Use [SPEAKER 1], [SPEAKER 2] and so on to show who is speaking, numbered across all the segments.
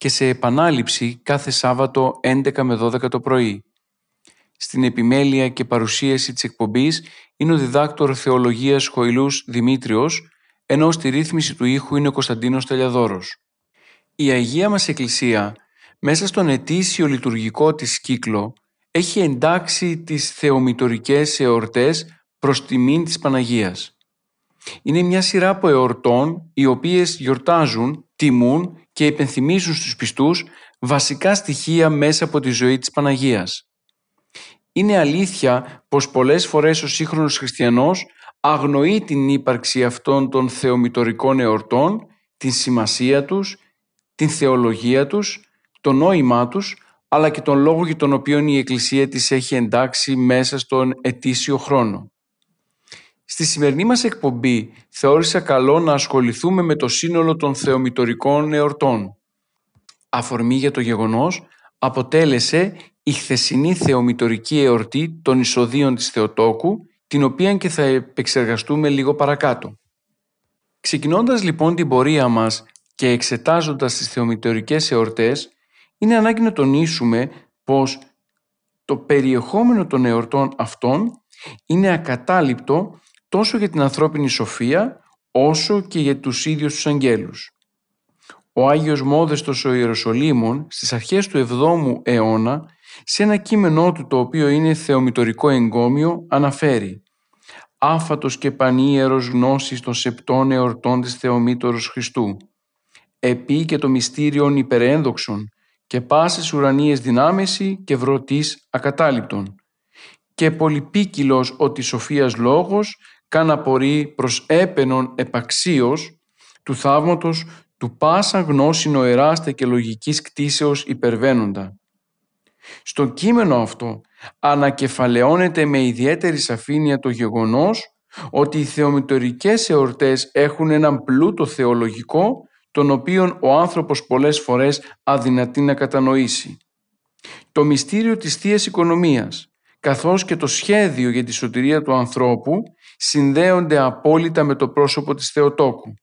[SPEAKER 1] και σε επανάληψη κάθε Σάββατο 11 με 12 το πρωί. Στην επιμέλεια και παρουσίαση της εκπομπής είναι ο διδάκτορ θεολογίας Χοηλούς Δημήτριος, ενώ στη ρύθμιση του ήχου είναι ο Κωνσταντίνος Τελιαδόρος. Η Αγία μας Εκκλησία, μέσα στον ετήσιο λειτουργικό της κύκλο, έχει εντάξει τις θεομητορικές εορτές προς τιμήν της Παναγίας. Είναι μια σειρά από εορτών οι οποίες γιορτάζουν, τιμούν και υπενθυμίζουν στους πιστούς βασικά στοιχεία μέσα από τη ζωή της Παναγίας. Είναι αλήθεια πως πολλές φορές ο σύγχρονος χριστιανός αγνοεί την ύπαρξη αυτών των θεομητορικών εορτών, την σημασία τους, την θεολογία τους, το νόημά τους, αλλά και τον λόγο για τον οποίο η Εκκλησία της έχει εντάξει μέσα στον ετήσιο χρόνο. Στη σημερινή μας εκπομπή θεώρησα καλό να ασχοληθούμε με το σύνολο των θεομητορικών εορτών. Αφορμή για το γεγονός αποτέλεσε η χθεσινή θεομητορική εορτή των εισοδείων της Θεοτόκου, την οποία και θα επεξεργαστούμε λίγο παρακάτω. Ξεκινώντας λοιπόν την πορεία μας και εξετάζοντας τις θεομητορικές εορτές, είναι ανάγκη να τονίσουμε πως το περιεχόμενο των εορτών αυτών είναι ακατάληπτο τόσο για την ανθρώπινη σοφία όσο και για τους ίδιους τους αγγέλους. Ο Άγιος Μόδεστος ο Ιεροσολύμων στις αρχές του 7ου αιώνα σε ένα κείμενό του το οποίο είναι θεομητορικό εγκόμιο αναφέρει «Άφατος και πανίερος γνώσης των σεπτών εορτών της Θεομήτωρος Χριστού, επί και το μυστήριον υπερένδοξον και πάσες ουρανίες δυνάμεση και βρωτής ακατάληπτον και πολυπίκυλος ότι σοφίας λόγος καν απορεί προς έπαινον επαξίως του θαύματος του πάσα γνώση νοεράστε και λογικής κτίσεως υπερβαίνοντα. Στο κείμενο αυτό ανακεφαλαιώνεται με ιδιαίτερη σαφήνεια το γεγονός ότι οι θεομητορικές εορτές έχουν έναν πλούτο θεολογικό τον οποίον ο άνθρωπος πολλές φορές αδυνατεί να κατανοήσει. Το μυστήριο της θείας Οικονομίας καθώς και το σχέδιο για τη σωτηρία του ανθρώπου συνδέονται απόλυτα με το πρόσωπο της Θεοτόκου.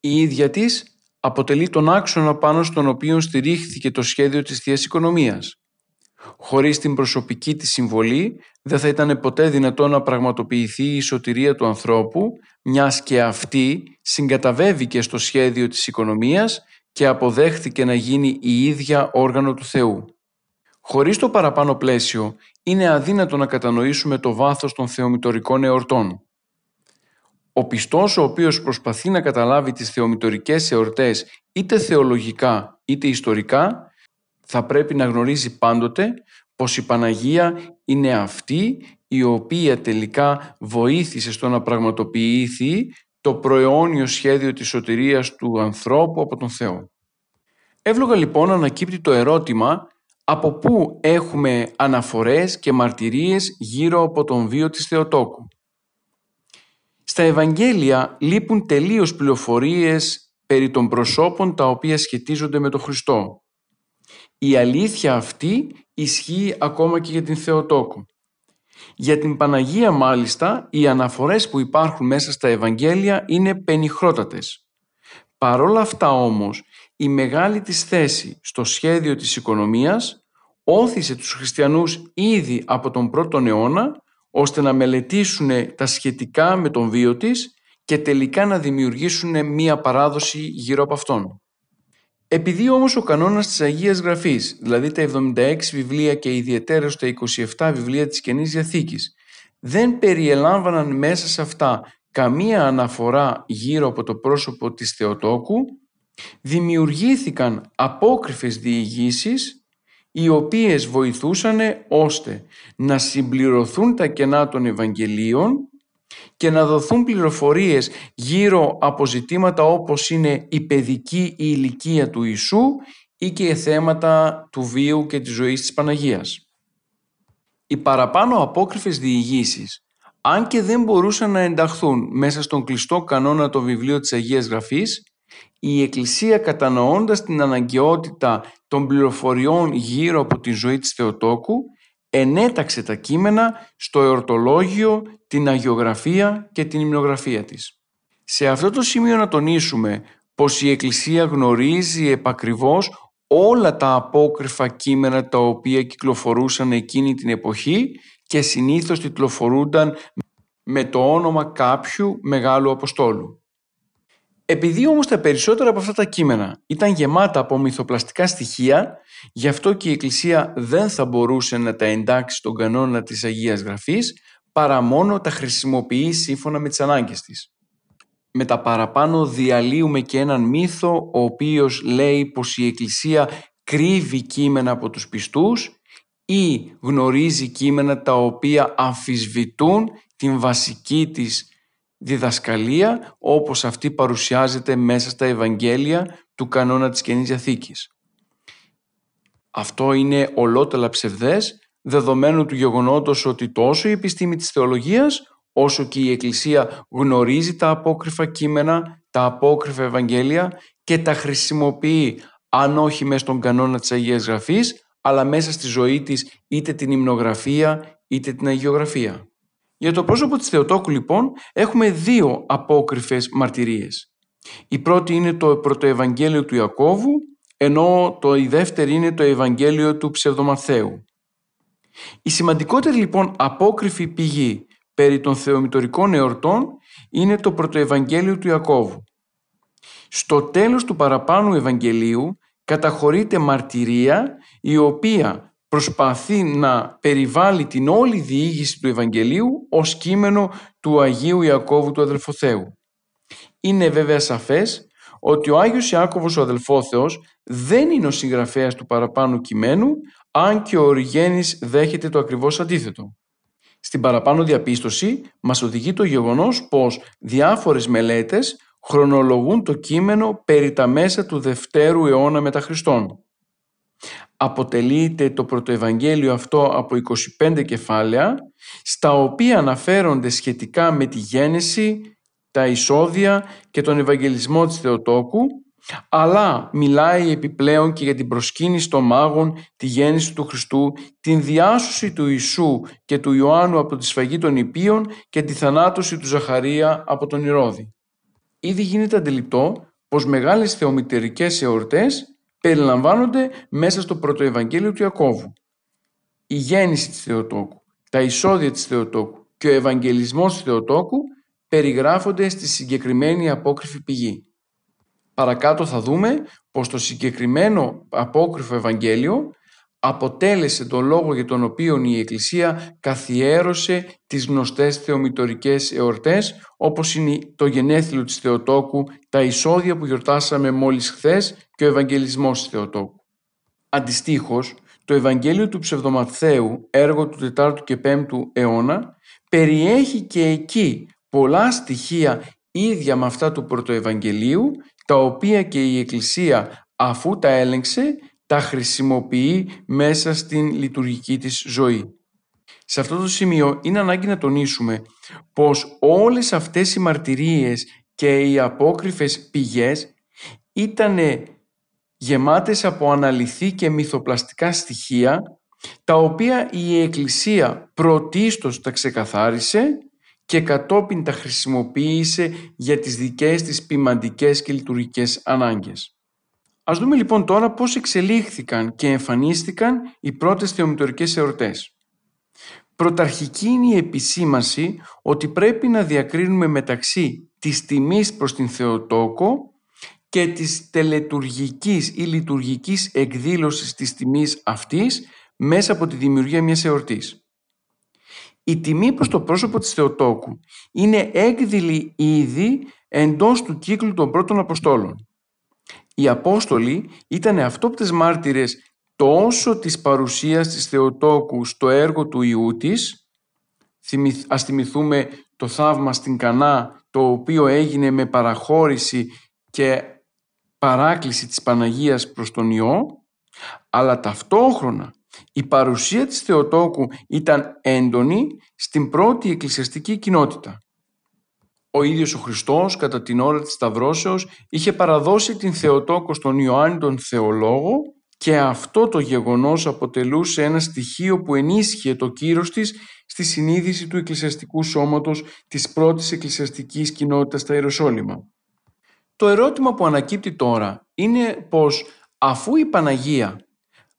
[SPEAKER 1] Η ίδια της αποτελεί τον άξονα πάνω στον οποίο στηρίχθηκε το σχέδιο της Θείας Οικονομίας. Χωρίς την προσωπική της συμβολή δεν θα ήταν ποτέ δυνατό να πραγματοποιηθεί η σωτηρία του ανθρώπου, μιας και αυτή συγκαταβέβηκε στο σχέδιο της οικονομίας και αποδέχθηκε να γίνει η ίδια όργανο του Θεού. Χωρίς το παραπάνω πλαίσιο, είναι αδύνατο να κατανοήσουμε το βάθος των θεομητορικών εορτών. Ο πιστός ο οποίος προσπαθεί να καταλάβει τις θεομητορικές εορτές είτε θεολογικά είτε ιστορικά, θα πρέπει να γνωρίζει πάντοτε πως η Παναγία είναι αυτή η οποία τελικά βοήθησε στο να πραγματοποιηθεί το προαιώνιο σχέδιο της σωτηρίας του ανθρώπου από τον Θεό. Εύλογα λοιπόν ανακύπτει το ερώτημα από πού έχουμε αναφορές και μαρτυρίες γύρω από τον βίο της Θεοτόκου; Στα Ευαγγέλια λείπουν τελείως πληροφορίες περί των προσώπων τα οποία σχετίζονται με τον Χριστό. Η αλήθεια αυτή ισχύει ακόμα και για την Θεοτόκο. Για την Παναγία μάλιστα οι αναφορές που υπάρχουν μέσα στα Ευαγγέλια είναι πενιχρότατες. Παρόλα αυτά όμως η μεγάλη της θέση στο σχέδιο της οικονομίας όθησε τους χριστιανούς ήδη από τον πρώτο αιώνα ώστε να μελετήσουν τα σχετικά με τον βίο της και τελικά να δημιουργήσουν μία παράδοση γύρω από αυτόν. Επειδή όμως ο κανόνας της Αγίας Γραφής, δηλαδή τα 76 βιβλία και ιδιαίτερα τα 27 βιβλία της Καινής Διαθήκης, δεν περιελάμβαναν μέσα σε αυτά καμία αναφορά γύρω από το πρόσωπο της Θεοτόκου, δημιουργήθηκαν απόκριφες διηγήσεις οι οποίες βοηθούσαν ώστε να συμπληρωθούν τα κενά των Ευαγγελίων και να δοθούν πληροφορίες γύρω από ζητήματα όπως είναι η παιδική ηλικία του Ιησού ή και θέματα του βίου και της ζωής της Παναγίας. Οι παραπάνω απόκριφες διηγήσεις, αν και δεν μπορούσαν να ενταχθούν μέσα στον κλειστό κανόνα το βιβλίο της Αγίας Γραφής, η Εκκλησία κατανοώντας την αναγκαιότητα των πληροφοριών γύρω από τη ζωή της Θεοτόκου, ενέταξε τα κείμενα στο εορτολόγιο, την αγιογραφία και την υμνογραφία της. Σε αυτό το σημείο να τονίσουμε πως η Εκκλησία γνωρίζει επακριβώς όλα τα απόκριφα κείμενα τα οποία κυκλοφορούσαν εκείνη την εποχή και συνήθως κυκλοφορούνταν με το όνομα κάποιου Μεγάλου Αποστόλου. Επειδή όμως τα περισσότερα από αυτά τα κείμενα ήταν γεμάτα από μυθοπλαστικά στοιχεία, γι' αυτό και η Εκκλησία δεν θα μπορούσε να τα εντάξει στον κανόνα της Αγίας Γραφής, παρά μόνο τα χρησιμοποιεί σύμφωνα με τις ανάγκες της. Με τα παραπάνω διαλύουμε και έναν μύθο ο οποίος λέει πως η Εκκλησία κρύβει κείμενα από τους πιστούς ή γνωρίζει κείμενα τα οποία αμφισβητούν την βασική της διδασκαλία όπως αυτή παρουσιάζεται μέσα στα Ευαγγέλια του κανόνα της Καινής Διαθήκης. Αυτό είναι ολότελα ψευδές δεδομένου του γεγονότος ότι τόσο η επιστήμη της θεολογίας όσο και η Εκκλησία γνωρίζει τα απόκριφα κείμενα, τα απόκριφα Ευαγγέλια και τα χρησιμοποιεί αν όχι μέσα στον κανόνα της Αγίας Γραφής αλλά μέσα στη ζωή της είτε την υμνογραφία είτε την αγιογραφία. Για το πρόσωπο της Θεοτόκου λοιπόν έχουμε δύο απόκριφες μαρτυρίες. Η πρώτη είναι το πρωτοευαγγέλιο του Ιακώβου, ενώ το, η δεύτερη είναι το Ευαγγέλιο του Ψευδομαθαίου. Η σημαντικότερη λοιπόν απόκριφη πηγή περί των θεομητορικών εορτών είναι το πρωτοευαγγέλιο του Ιακώβου. Στο τέλος του παραπάνου Ευαγγελίου καταχωρείται μαρτυρία η οποία προσπαθεί να περιβάλλει την όλη διήγηση του Ευαγγελίου ως κείμενο του Αγίου Ιακώβου του Αδελφοθέου. Είναι βέβαια σαφές ότι ο Άγιος Ιάκωβος ο Αδελφόθεος δεν είναι ο συγγραφέας του παραπάνω κειμένου, αν και ο Οριγένης δέχεται το ακριβώς αντίθετο. Στην παραπάνω διαπίστωση μας οδηγεί το γεγονός πως διάφορες μελέτες χρονολογούν το κείμενο περί τα μέσα του Δευτέρου αιώνα μετά Χριστόν. Αποτελείται το πρωτοευαγγέλιο αυτό από 25 κεφάλαια, στα οποία αναφέρονται σχετικά με τη γέννηση, τα εισόδια και τον Ευαγγελισμό της Θεοτόκου, αλλά μιλάει επιπλέον και για την προσκύνηση των μάγων, τη γέννηση του Χριστού, την διάσωση του Ιησού και του Ιωάννου από τη σφαγή των Ιππίων και τη θανάτωση του Ζαχαρία από τον Ηρώδη. Ήδη γίνεται αντιληπτό πως μεγάλες θεομητερικές εορτές περιλαμβάνονται μέσα στο πρωτοευαγγέλιο του Ιακώβου. Η γέννηση της Θεοτόκου, τα εισόδια της Θεοτόκου και ο Ευαγγελισμός της Θεοτόκου περιγράφονται στη συγκεκριμένη απόκριφη πηγή. Παρακάτω θα δούμε πως το συγκεκριμένο απόκριφο Ευαγγέλιο αποτέλεσε τον λόγο για τον οποίο η Εκκλησία καθιέρωσε τις γνωστές θεομητορικές εορτές όπως είναι το γενέθλιο της Θεοτόκου, τα εισόδια που γιορτάσαμε μόλις χθες και ο Ευαγγελισμός της Θεοτόκου. Αντιστοίχως, το Ευαγγέλιο του Ψευδομαθαίου, έργο του 4ου και 5ου αιώνα, περιέχει και εκεί πολλά στοιχεία ίδια με αυτά του Πρωτοευαγγελίου, τα οποία και η Εκκλησία αφού τα έλεγξε τα χρησιμοποιεί μέσα στην λειτουργική της ζωή. Σε αυτό το σημείο είναι ανάγκη να τονίσουμε πως όλες αυτές οι μαρτυρίες και οι απόκριφες πηγές ήταν γεμάτες από αναλυθή και μυθοπλαστικά στοιχεία τα οποία η Εκκλησία πρωτίστως τα ξεκαθάρισε και κατόπιν τα χρησιμοποίησε για τις δικές της ποιμαντικές και λειτουργικές ανάγκες. Ας δούμε λοιπόν τώρα πώς εξελίχθηκαν και εμφανίστηκαν οι πρώτες θεομητορικές εορτές. Πρωταρχική είναι η επισήμαση ότι πρέπει να διακρίνουμε μεταξύ της τιμής προς την Θεοτόκο και της τελετουργικής ή λειτουργικής εκδήλωσης της τιμής αυτής μέσα από τη δημιουργία μιας εορτής. Η τιμή προς το πρόσωπο της Θεοτόκου είναι έκδηλη ήδη εντός του κύκλου των πρώτων Αποστόλων. Οι Απόστολοι ήταν αυτόπτες μάρτυρες τόσο της παρουσίας της Θεοτόκου στο έργο του Ιού της, ας θυμηθούμε το θαύμα στην Κανά το οποίο έγινε με παραχώρηση και παράκληση της Παναγίας προς τον Υιό, αλλά ταυτόχρονα η παρουσία της Θεοτόκου ήταν έντονη στην πρώτη εκκλησιαστική κοινότητα. Ο ίδιος ο Χριστός κατά την ώρα της Σταυρώσεως είχε παραδώσει την Θεοτόκο στον Ιωάννη τον Θεολόγο και αυτό το γεγονός αποτελούσε ένα στοιχείο που ενίσχυε το κύρος της στη συνείδηση του εκκλησιαστικού σώματος της πρώτης εκκλησιαστικής κοινότητας στα Ιεροσόλυμα. Το ερώτημα που ανακύπτει τώρα είναι πως αφού η Παναγία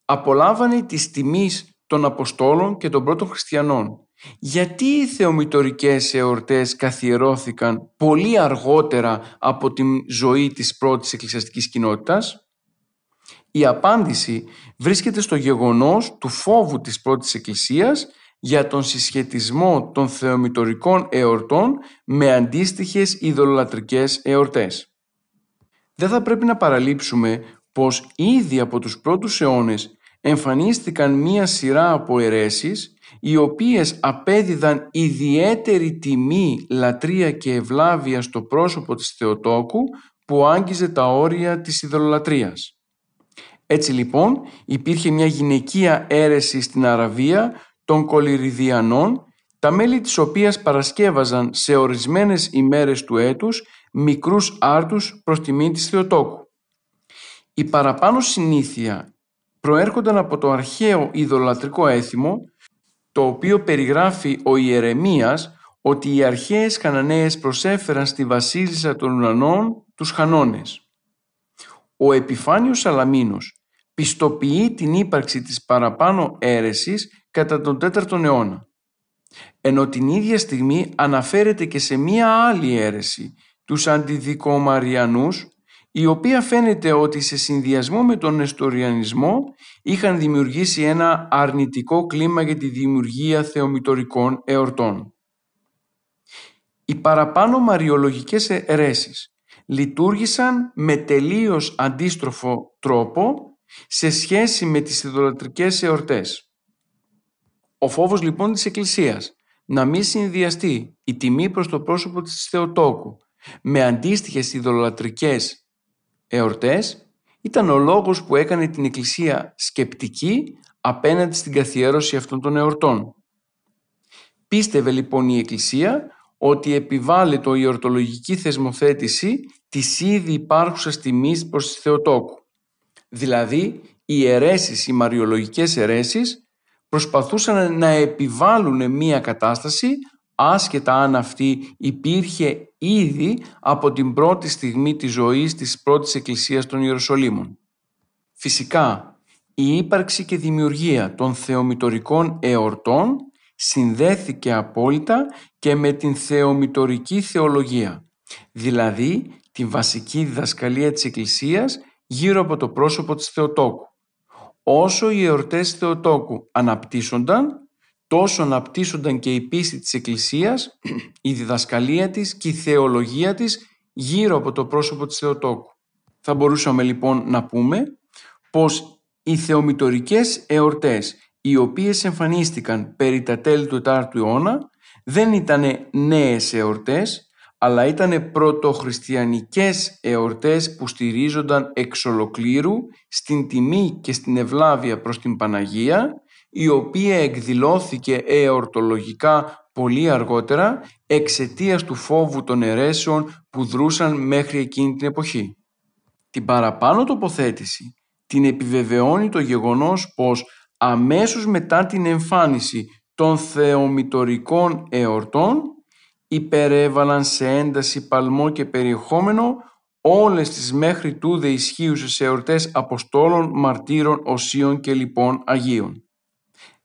[SPEAKER 1] απολάβανε τη τιμής των Αποστόλων και των πρώτων χριστιανών, γιατί οι θεομητορικές εορτές καθιερώθηκαν πολύ αργότερα από τη ζωή της πρώτης εκκλησιαστικής κοινότητας; Η απάντηση βρίσκεται στο γεγονός του φόβου της πρώτης εκκλησίας για τον συσχετισμό των θεομητορικών εορτών με αντίστοιχες ειδωλολατρικές εορτές. Δεν θα πρέπει να παραλείψουμε πως ήδη από τους πρώτους αιώνες εμφανίστηκαν μία σειρά από αιρέσεις οι οποίες απέδιδαν ιδιαίτερη τιμή, λατρεία και ευλάβεια στο πρόσωπο της Θεοτόκου που άγγιζε τα όρια της ειδωλολατρίας. Έτσι λοιπόν υπήρχε μια γυναικεία αίρεση στην Αραβία των Κολυριδιανών, τα μέλη της οποίας παρασκεύαζαν σε ορισμένες ημέρες του έτους μικρούς άρτους προς τιμή της Θεοτόκου. Η παραπάνω συνήθεια προέρχονταν από το αρχαίο ειδωλατρικό έθιμο, το οποίο περιγράφει ο Ιερεμίας ότι οι αρχαίες Χαναναίες προσέφεραν στη βασίλισσα των ουρανών τους Χανώνες. Ο Επιφάνιος Σαλαμίνος πιστοποιεί την ύπαρξη της παραπάνω αίρεσης κατά τον 4ο αιώνα. Ενώ την ίδια στιγμή αναφέρεται και σε μία άλλη αίρεση, τους αντιδικομαριανούς, η οποία φαίνεται ότι σε συνδυασμό με τον εστοριανισμό είχαν δημιουργήσει ένα αρνητικό κλίμα για τη δημιουργία θεομητορικών εορτών. Οι παραπάνω μαριολογικές αιρέσεις λειτουργήσαν με τελείως αντίστροφο τρόπο σε σχέση με τις ιδωλατρικές εορτές. Ο φόβος λοιπόν της Εκκλησίας να μην συνδυαστεί η τιμή προς το πρόσωπο της Θεοτόκου με αντίστοιχες ιδωλατρικές εορτές ήταν ο λόγος που έκανε την Εκκλησία σκεπτική απέναντι στην καθιέρωση αυτών των εορτών. Πίστευε λοιπόν η Εκκλησία ότι επιβάλλει το η ορτολογική θεσμοθέτηση της ήδη υπάρχουσας τιμής προς τη Θεοτόκου. Δηλαδή, οι αιρέσεις, οι μαριολογικές αιρέσεις προσπαθούσαν να επιβάλλουν μία κατάσταση άσχετα αν αυτή υπήρχε ήδη από την πρώτη στιγμή της ζωής της πρώτης εκκλησίας των Ιεροσολύμων. Φυσικά, η ύπαρξη και δημιουργία των θεομητορικών εορτών συνδέθηκε απόλυτα και με την θεομητορική θεολογία, δηλαδή την βασική διδασκαλία της Εκκλησίας γύρω από το πρόσωπο της Θεοτόκου. Όσο οι εορτές Θεοτόκου αναπτύσσονταν, τόσο αναπτύσσονταν και η πίστη της Εκκλησίας, η διδασκαλία της και η θεολογία της γύρω από το πρόσωπο της Θεοτόκου. Θα μπορούσαμε λοιπόν να πούμε πως οι θεομητορικές εορτές οι οποίες εμφανίστηκαν περί τα τέλη του 4ου αιώνα δεν ήταν νέες εορτές αλλά ήταν πρωτοχριστιανικές εορτές που στηρίζονταν εξ ολοκλήρου στην τιμή και στην ευλάβεια προς την Παναγία η οποία εκδηλώθηκε εορτολογικά πολύ αργότερα εξαιτίας του φόβου των αιρέσεων που δρούσαν μέχρι εκείνη την εποχή. Την παραπάνω τοποθέτηση την επιβεβαιώνει το γεγονός πως αμέσως μετά την εμφάνιση των θεομητορικών εορτών υπερέβαλαν σε ένταση παλμό και περιεχόμενο όλες τις μέχρι τούδε ισχύουσες εορτές Αποστόλων, Μαρτύρων, Οσίων και λοιπόν Αγίων.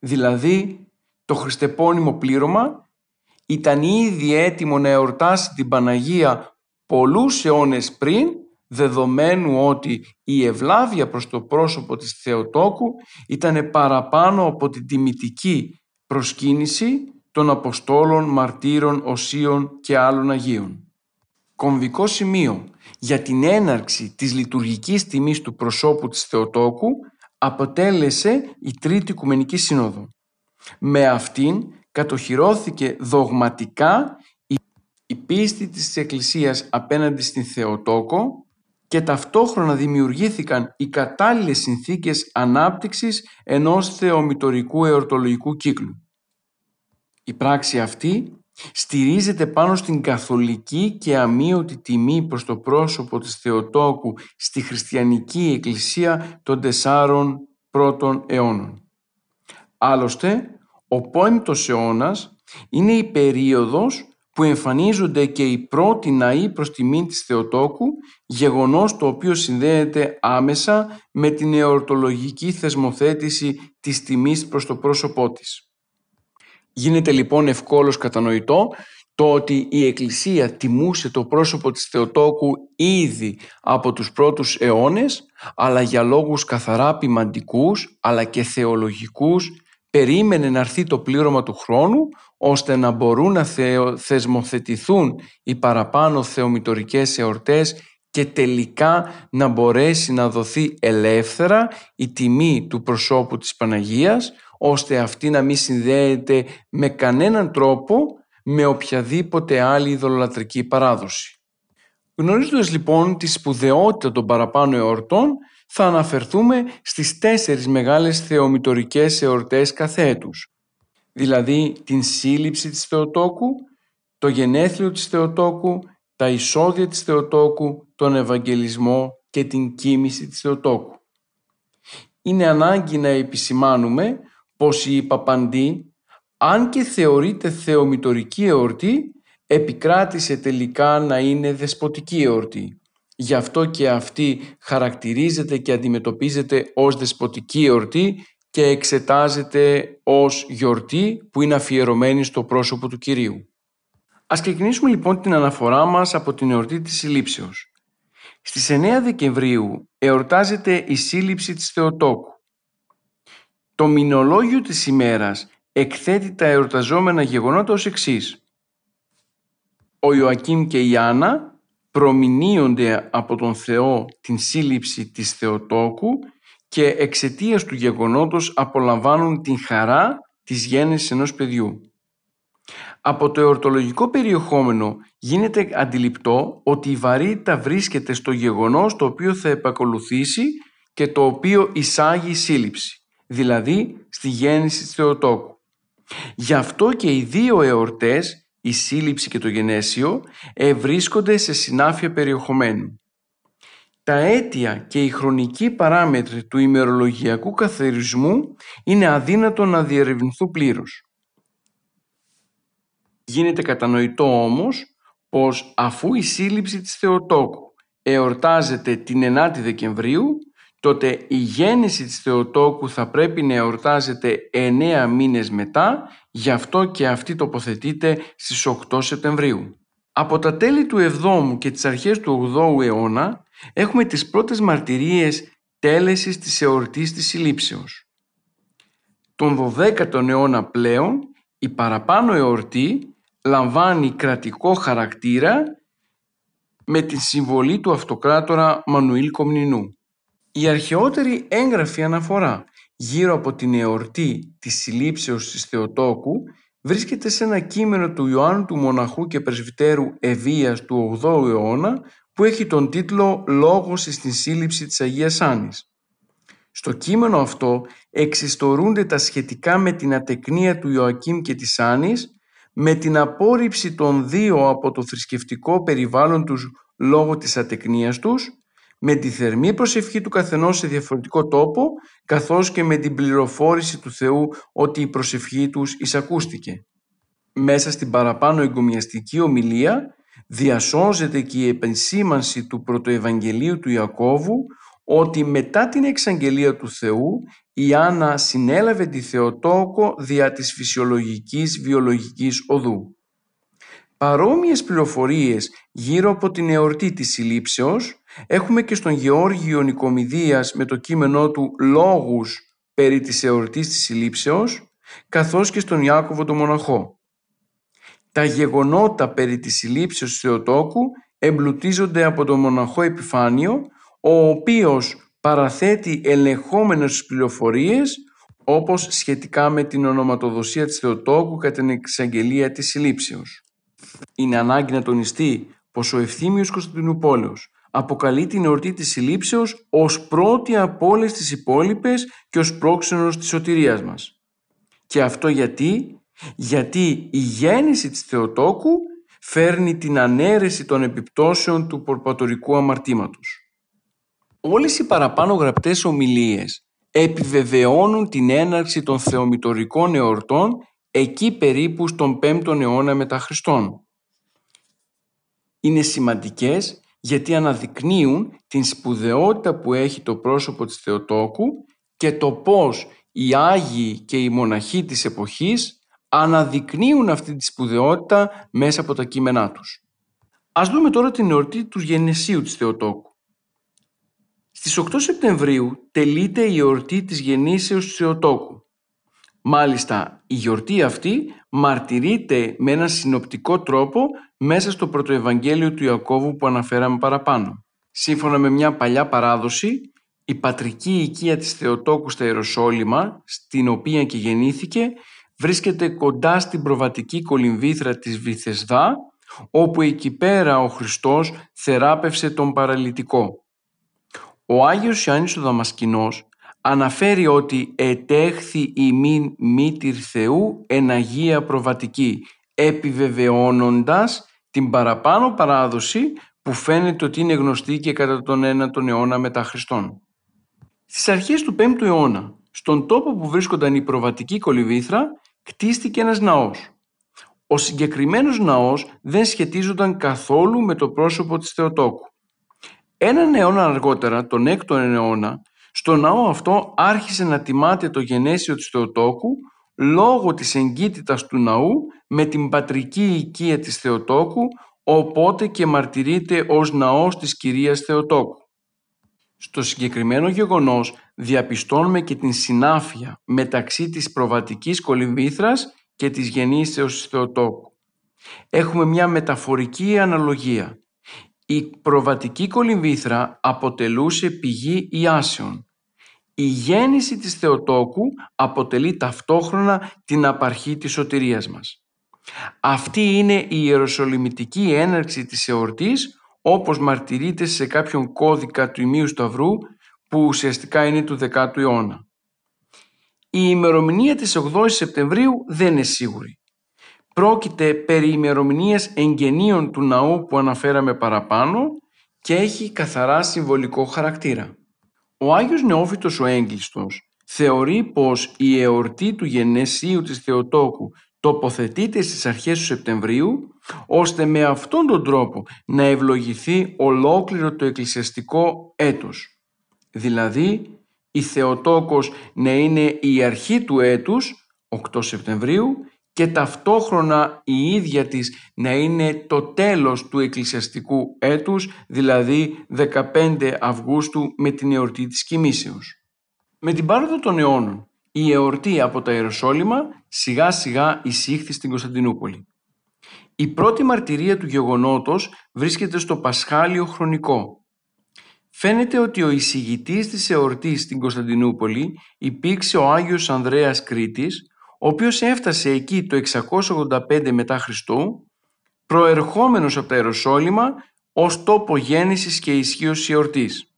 [SPEAKER 1] Δηλαδή, το χριστεπώνυμο πλήρωμα ήταν ήδη έτοιμο να εορτάσει την Παναγία πολλούς αιώνες πριν, δεδομένου ότι η ευλάβεια προς το πρόσωπο της Θεοτόκου ήταν παραπάνω από την τιμητική προσκύνηση των Αποστόλων, Μαρτύρων, Οσίων και άλλων Αγίων. Κομβικό σημείο για την έναρξη της λειτουργικής τιμής του προσώπου της Θεοτόκου αποτέλεσε η Τρίτη Οικουμενική Σύνοδο. Με αυτήν κατοχυρώθηκε δογματικά η πίστη της Εκκλησίας απέναντι στην Θεοτόκο και ταυτόχρονα δημιουργήθηκαν οι κατάλληλες συνθήκες ανάπτυξης ενός θεομητορικού εορτολογικού κύκλου. Η πράξη αυτή στηρίζεται πάνω στην καθολική και αμύωτη τιμή προς το πρόσωπο της Θεοτόκου στη χριστιανική εκκλησία των τεσσάρων πρώτων αιώνων. Άλλωστε, ο πόντος αιώνας είναι η περίοδος που εμφανίζονται και οι πρώτοι ναοί προς τιμή της Θεοτόκου, γεγονός το οποίο συνδέεται άμεσα με την εορτολογική θεσμοθέτηση της τιμής προς το πρόσωπό της. Γίνεται λοιπόν ευκόλως κατανοητό το ότι η Εκκλησία τιμούσε το πρόσωπο της Θεοτόκου ήδη από τους πρώτους αιώνες, αλλά για λόγους καθαρά ποιμαντικούς, αλλά και θεολογικούς, περίμενε να έρθει το πλήρωμα του χρόνου, ώστε να μπορούν να θεσμοθετηθούν οι παραπάνω θεομητορικές εορτές και τελικά να μπορέσει να δοθεί ελεύθερα η τιμή του προσώπου της Παναγίας, ώστε αυτή να μην συνδέεται με κανέναν τρόπο με οποιαδήποτε άλλη ειδωλολατρική παράδοση. Γνωρίζοντας λοιπόν τη σπουδαιότητα των παραπάνω εορτών, θα αναφερθούμε στις τέσσερις μεγάλες θεομητορικές εορτές καθέτους, δηλαδή την σύλληψη της Θεοτόκου, το γενέθλιο της Θεοτόκου, τα εισόδια της Θεοτόκου, τον Ευαγγελισμό και την κοίμηση της Θεοτόκου. Είναι ανάγκη να επισημάνουμε πως η Παπαντή, αν και θεωρείται θεομητορική εορτή, επικράτησε τελικά να είναι δεσποτική εορτή. Γι' αυτό και αυτή χαρακτηρίζεται και αντιμετωπίζεται ως δεσποτική εορτή και εξετάζεται ως γιορτή που είναι αφιερωμένη στο πρόσωπο του Κυρίου. Ας ξεκινήσουμε λοιπόν την αναφορά μας από την εορτή της Συλλήψεως. Στις 9 Δεκεμβρίου εορτάζεται η σύλληψη της Θεοτόκου. Το μηνολόγιο της ημέρας εκθέτει τα εορταζόμενα γεγονότα ως εξής. Ο Ιωακήμ και η Άννα προμηνύονται από τον Θεό την σύλληψη της Θεοτόκου και εξαιτίας του γεγονότος απολαμβάνουν την χαρά της γέννησης ενός παιδιού. Από το εορτολογικό περιεχόμενο γίνεται αντιληπτό ότι η βαρύτητα βρίσκεται στο γεγονός το οποίο θα επακολουθήσει και το οποίο εισάγει η σύλληψη δηλαδή στη γέννηση της Θεοτόκου. Γι' αυτό και οι δύο εορτές, η σύλληψη και το γενέσιο, ευρίσκονται σε συνάφεια περιεχομένου. Τα αίτια και οι χρονικοί παράμετροι του ημερολογιακού καθαρισμού είναι αδύνατο να διερευνηθούν πλήρως. Γίνεται κατανοητό όμως πως αφού η σύλληψη της Θεοτόκου εορτάζεται την 9η Δεκεμβρίου, τότε η γέννηση της Θεοτόκου θα πρέπει να εορτάζεται 9 μήνες μετά, γι' αυτό και αυτή τοποθετείται στις 8 Σεπτεμβρίου. Από τα τέλη του 7ου και τις αρχές του 8ου αιώνα έχουμε τις πρώτες μαρτυρίες τέλεσης της εορτής της Συλλήψεως. Τον 12ο αιώνα πλέον η παραπάνω εορτή λαμβάνει κρατικό χαρακτήρα με τη συμβολή του αυτοκράτορα Μανουήλ Κομνηνού. Η αρχαιότερη έγγραφη αναφορά γύρω από την εορτή της συλλήψεως της Θεοτόκου βρίσκεται σε ένα κείμενο του Ιωάννου του Μοναχού και Πρεσβυτέρου Ευβίας του 8ου αιώνα που έχει τον τίτλο «Λόγος στην σύλληψη της Αγίας Άνης». Στο κείμενο αυτό εξιστορούνται τα σχετικά με την ατεκνία του Ιωακήμ και της Άνης, με την απόρριψη των δύο από το θρησκευτικό περιβάλλον τους λόγω της ατεκνίας τους με τη θερμή προσευχή του καθενός σε διαφορετικό τόπο, καθώς και με την πληροφόρηση του Θεού ότι η προσευχή τους εισακούστηκε. Μέσα στην παραπάνω εγκομιαστική ομιλία διασώζεται και η επενσήμανση του πρωτοευαγγελίου του Ιακώβου ότι μετά την εξαγγελία του Θεού η Άννα συνέλαβε τη Θεοτόκο δια της φυσιολογικής βιολογικής οδού. Παρόμοιες πληροφορίες γύρω από την εορτή της Συλλήψεως έχουμε και στον Γεώργιο Νικομιδίας με το κείμενό του «Λόγους περί της εορτής της Συλλήψεως» καθώς και στον Ιάκωβο τον Μοναχό. Τα γεγονότα περί της Συλλήψεως Θεοτόκου εμπλουτίζονται από τον Μοναχό Επιφάνιο ο οποίος παραθέτει ελεγχόμενες πληροφορίες όπως σχετικά με την ονοματοδοσία της Θεοτόκου κατά την εξαγγελία της Συλλήψεως είναι ανάγκη να τονιστεί πως ο Ευθύμιος Κωνσταντινούπολεως αποκαλεί την εορτή της συλλήψεως ως πρώτη από όλες τις υπόλοιπες και ως πρόξενος της σωτηρίας μας. Και αυτό γιατί, γιατί η γέννηση της Θεοτόκου φέρνει την ανέρεση των επιπτώσεων του πορπατορικού αμαρτήματος. Όλες οι παραπάνω γραπτές ομιλίες επιβεβαιώνουν την έναρξη των θεομητορικών εορτών εκεί περίπου στον 5ο αιώνα μετά Χριστόν. Είναι σημαντικές γιατί αναδεικνύουν την σπουδαιότητα που έχει το πρόσωπο της Θεοτόκου και το πώς οι Άγιοι και οι μοναχοί της εποχής αναδεικνύουν αυτή τη σπουδαιότητα μέσα από τα κείμενά τους. Ας δούμε τώρα την εορτή του γενεσίου της Θεοτόκου. Στις 8 Σεπτεμβρίου τελείται η εορτή της γεννήσεως του Θεοτόκου. Μάλιστα, η γιορτή αυτή μαρτυρείται με ένα συνοπτικό τρόπο μέσα στο πρωτοευαγγέλιο του Ιακώβου που αναφέραμε παραπάνω. Σύμφωνα με μια παλιά παράδοση, η πατρική οικία της Θεοτόκου στα Ιεροσόλυμα, στην οποία και γεννήθηκε, βρίσκεται κοντά στην προβατική κολυμβήθρα της Βυθεσδά, όπου εκεί πέρα ο Χριστός θεράπευσε τον παραλυτικό. Ο Άγιος Ιωάννης ο Δαμασκηνός αναφέρει ότι «ετέχθη ημίν μήτηρ Θεού εν Αγία Προβατική», επιβεβαιώνοντας την παραπάνω παράδοση που φαίνεται ότι είναι γνωστή και κατά τον 1ο αιώνα μετά Χριστόν. Στις αρχές του 5ου αιώνα, στον τόπο που βρίσκονταν η προβατική κολυβήθρα, κτίστηκε ένας ναός. Ο συγκεκριμένος ναός δεν σχετίζονταν καθόλου με το πρόσωπο της Θεοτόκου. Έναν αιώνα αργότερα, τον 6ο αιώνα, στο ναό αυτό άρχισε να τιμάται το γενέσιο της Θεοτόκου λόγω της εγκύτητας του ναού με την πατρική οικία της Θεοτόκου, οπότε και μαρτυρείται ως ναός της Κυρίας Θεοτόκου. Στο συγκεκριμένο γεγονός διαπιστώνουμε και την συνάφεια μεταξύ της προβατικής κολυμβήθρας και της γεννήσεως της Θεοτόκου. Έχουμε μια μεταφορική αναλογία. Η προβατική κολυμβήθρα αποτελούσε πηγή ιάσεων. Η γέννηση της Θεοτόκου αποτελεί ταυτόχρονα την απαρχή της σωτηρίας μας. Αυτή είναι η ιεροσολυμητική έναρξη της εορτής όπως μαρτυρείται σε κάποιον κώδικα του Ιμίου Σταυρού που ουσιαστικά είναι του 10ου αιώνα. Η ημερομηνία της 8 Σεπτεμβρίου δεν είναι σίγουρη. Πρόκειται περί ημερομηνίας εγγενείων του ναού που αναφέραμε παραπάνω και έχει καθαρά συμβολικό χαρακτήρα. Ο Άγιος Νεόφυτος ο Έγκλειστος θεωρεί πως η εορτή του γενεσίου της Θεοτόκου τοποθετείται στις αρχές του Σεπτεμβρίου ώστε με αυτόν τον τρόπο να ευλογηθεί ολόκληρο το εκκλησιαστικό έτος. Δηλαδή η Θεοτόκος να είναι η αρχή του έτους 8 Σεπτεμβρίου και ταυτόχρονα η ίδια της να είναι το τέλος του εκκλησιαστικού έτους, δηλαδή 15 Αυγούστου με την εορτή της Κοιμήσεως. Με την πάροδο των αιώνων, η εορτή από τα Ιεροσόλυμα σιγά σιγά εισήχθη στην Κωνσταντινούπολη. Η πρώτη μαρτυρία του γεγονότος βρίσκεται στο Πασχάλιο χρονικό. Φαίνεται ότι ο εισηγητής της εορτής στην Κωνσταντινούπολη υπήρξε ο Άγιος Ανδρέας Κρήτης, ο οποίος έφτασε εκεί το 685 μετά Χριστού, προερχόμενος από τα Ιεροσόλυμα ως τόπο γέννησης και ισχύος εορτής.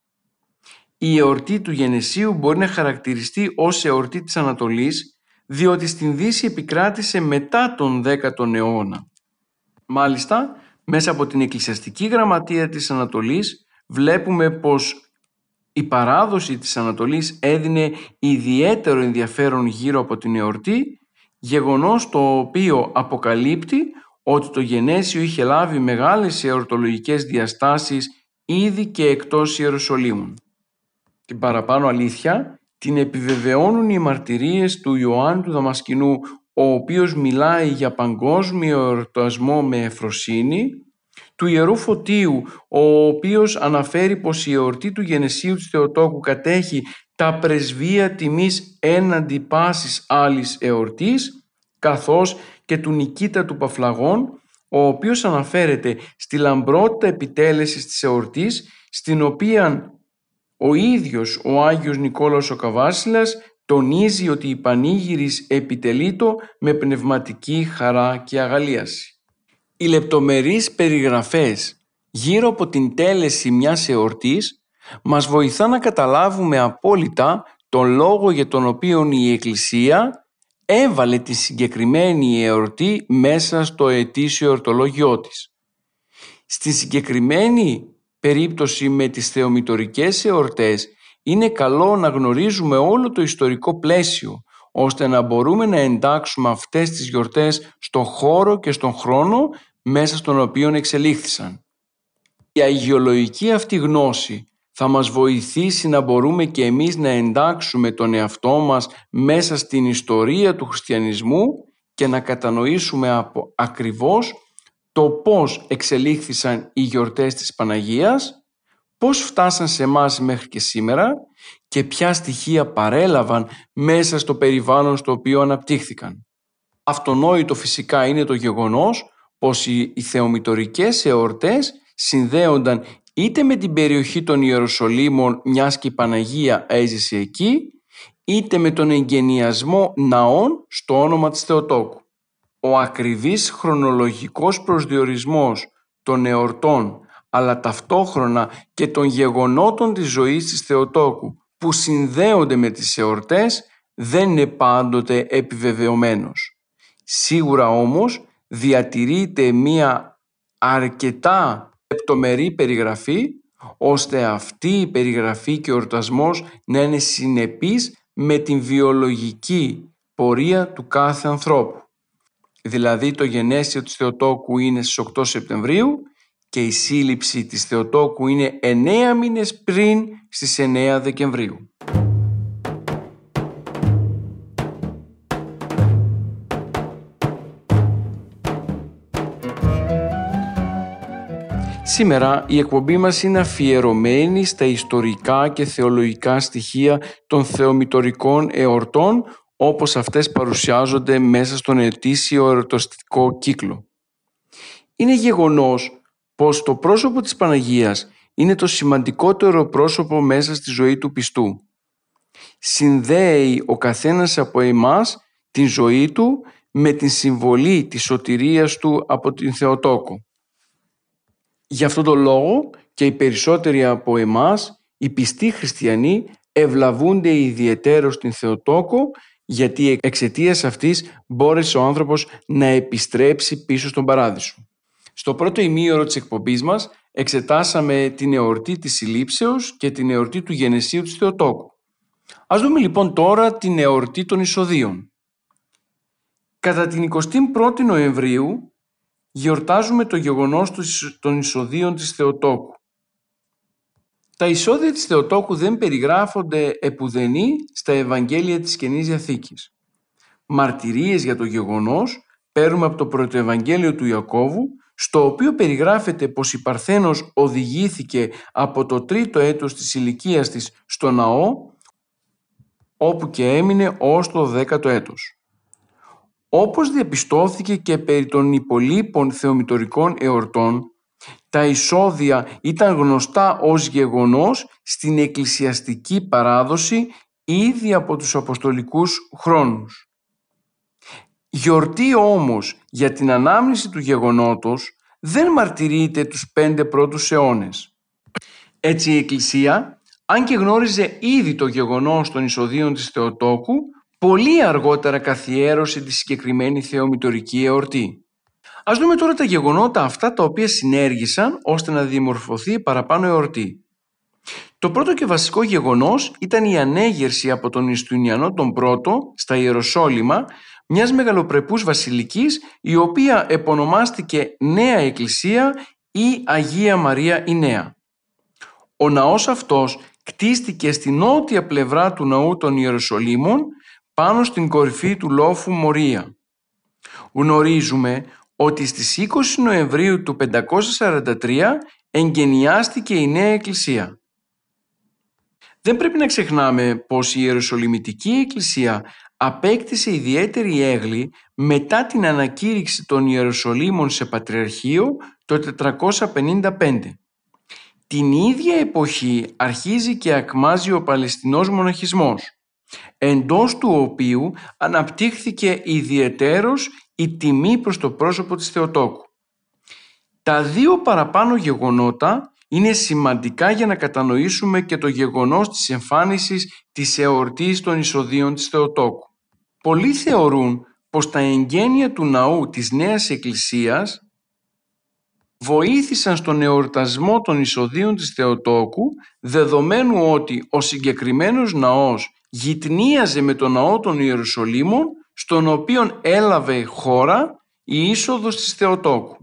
[SPEAKER 1] Η εορτή του Γενεσίου μπορεί να χαρακτηριστεί ως εορτή της Ανατολής, διότι στην Δύση επικράτησε μετά τον 10ο αιώνα. Μάλιστα, μέσα από την εκκλησιαστική γραμματεία της Ανατολής βλέπουμε πως η παράδοση της Ανατολής έδινε ιδιαίτερο ενδιαφέρον γύρω από την εορτή, γεγονός το οποίο αποκαλύπτει ότι το γενέσιο είχε λάβει μεγάλες εορτολογικές διαστάσεις ήδη και εκτός Ιερουσαλήμου. Την παραπάνω αλήθεια την επιβεβαιώνουν οι μαρτυρίες του Ιωάννου του Δαμασκηνού, ο οποίος μιλάει για παγκόσμιο εορτασμό με εφροσύνη, του Ιερού Φωτίου, ο οποίος αναφέρει πως η εορτή του Γενεσίου της Θεοτόκου κατέχει τα πρεσβεία τιμής έναντι πάσης άλλης εορτής, καθώς και του Νικήτα του Παφλαγών, ο οποίος αναφέρεται στη λαμπρότητα επιτέλεσης της εορτής, στην οποία ο ίδιος ο Άγιος Νικόλαος ο Καβάσιλας τονίζει ότι η Πανήγυρης επιτελείτο με πνευματική χαρά και αγαλίαση. Οι λεπτομερείς περιγραφές γύρω από την τέλεση μιας εορτής μας βοηθά να καταλάβουμε απόλυτα τον λόγο για τον οποίο η Εκκλησία έβαλε τη συγκεκριμένη εορτή μέσα στο ετήσιο εορτολόγιό της. Στη συγκεκριμένη περίπτωση με τις θεομητορικές εορτές είναι καλό να γνωρίζουμε όλο το ιστορικό πλαίσιο ώστε να μπορούμε να εντάξουμε αυτές τις γιορτές στο χώρο και στον χρόνο μέσα στον οποίο εξελίχθησαν. Η αγιολογική αυτή γνώση θα μας βοηθήσει να μπορούμε και εμείς να εντάξουμε τον εαυτό μας μέσα στην ιστορία του χριστιανισμού και να κατανοήσουμε από ακριβώς το πώς εξελίχθησαν οι γιορτές της Παναγίας, πώς φτάσαν σε εμάς μέχρι και σήμερα και ποια στοιχεία παρέλαβαν μέσα στο περιβάλλον στο οποίο αναπτύχθηκαν. Αυτονόητο φυσικά είναι το γεγονός πως οι θεομητορικές εορτές συνδέονταν είτε με την περιοχή των Ιεροσολύμων μιας και η Παναγία έζησε εκεί, είτε με τον εγγενιασμό ναών στο όνομα της Θεοτόκου. Ο ακριβής χρονολογικός προσδιορισμός των εορτών αλλά ταυτόχρονα και των γεγονότων της ζωής της Θεοτόκου που συνδέονται με τις εορτές δεν είναι πάντοτε επιβεβαιωμένος. Σίγουρα όμως διατηρείται μία αρκετά λεπτομερή περιγραφή ώστε αυτή η περιγραφή και ο εορτασμός να είναι συνεπής με την βιολογική πορεία του κάθε ανθρώπου. Δηλαδή το γενέσιο της Θεοτόκου είναι στις 8 Σεπτεμβρίου και η σύλληψη της Θεοτόκου είναι 9 μήνες πριν στις 9 Δεκεμβρίου. Σήμερα η εκπομπή μας είναι αφιερωμένη στα ιστορικά και θεολογικά στοιχεία των θεομητορικών εορτών όπως αυτές παρουσιάζονται μέσα στον ετήσιο εορταστικό κύκλο. Είναι γεγονός πως το πρόσωπο της Παναγίας είναι το σημαντικότερο πρόσωπο μέσα στη ζωή του πιστού. Συνδέει ο καθένας από εμάς την ζωή του με την συμβολή της σωτηρίας του από την Θεοτόκο. Γι' αυτόν τον λόγο και οι περισσότεροι από εμάς, οι πιστοί χριστιανοί, ευλαβούνται ιδιαιτέρως την Θεοτόκο γιατί εξαιτίας αυτής μπόρεσε ο άνθρωπος να επιστρέψει πίσω στον παράδεισο. Στο πρώτο ημίωρο της εκπομπής μας εξετάσαμε την εορτή της Συλλήψεως και την εορτή του Γενεσίου της Θεοτόκου. Ας δούμε λοιπόν τώρα την εορτή των εισοδείων. Κατά την 21η Νοεμβρίου γιορτάζουμε το γεγονός των εισοδείων της Θεοτόκου. Τα εισόδια της Θεοτόκου δεν περιγράφονται επουδενή στα Ευαγγέλια της Καινής Διαθήκης. Μαρτυρίες για το γεγονός παίρνουμε από το Πρωτοευαγγέλιο του Ιακώβου στο οποίο περιγράφεται πως η Παρθένος οδηγήθηκε από το τρίτο έτος της ηλικίας της στο ναό, όπου και έμεινε ως το δέκατο έτος. Όπως διαπιστώθηκε και περί των υπολείπων θεομητορικών εορτών, τα εισόδια ήταν γνωστά ως γεγονός στην εκκλησιαστική παράδοση ήδη από τους αποστολικούς χρόνους. Γιορτή όμως για την ανάμνηση του γεγονότος δεν μαρτυρείται τους πέντε πρώτους αιώνες. Έτσι η Εκκλησία, αν και γνώριζε ήδη το γεγονός των εισοδείων της Θεοτόκου, πολύ αργότερα καθιέρωσε τη συγκεκριμένη θεομητορική εορτή. Ας δούμε τώρα τα γεγονότα αυτά τα οποία συνέργησαν ώστε να διαμορφωθεί παραπάνω εορτή. Το πρώτο και βασικό γεγονός ήταν η ανέγερση από τον Ιστουνιανό τον πρώτο στα Ιεροσόλυμα μιας μεγαλοπρεπούς βασιλικής η οποία επωνομάστηκε Νέα Εκκλησία ή Αγία Μαρία η Νέα. Ο ναός αυτός κτίστηκε στη νότια πλευρά του ναού των Ιεροσολύμων πάνω στην κορυφή του λόφου Μορία. Γνωρίζουμε ότι στις 20 Νοεμβρίου του 543 εγκαινιάστηκε η Νέα Εκκλησία. Δεν πρέπει να ξεχνάμε πως η Ιεροσολυμητική Εκκλησία απέκτησε ιδιαίτερη έγλη μετά την ανακήρυξη των Ιεροσολύμων σε Πατριαρχείο το 455. Την ίδια εποχή αρχίζει και ακμάζει ο Παλαιστινός μοναχισμός, εντός του οποίου αναπτύχθηκε ιδιαιτέρως η τιμή προς το πρόσωπο της Θεοτόκου. Τα δύο παραπάνω γεγονότα είναι σημαντικά για να κατανοήσουμε και το γεγονός της εμφάνισης της εορτής των εισοδίων της Θεοτόκου. Πολλοί θεωρούν πως τα εγγένεια του ναού της Νέας Εκκλησίας βοήθησαν στον εορτασμό των εισοδίων της Θεοτόκου δεδομένου ότι ο συγκεκριμένος ναός γυτνίαζε με τον ναό των Ιερουσαλήμων στον οποίο έλαβε χώρα η είσοδος της Θεοτόκου.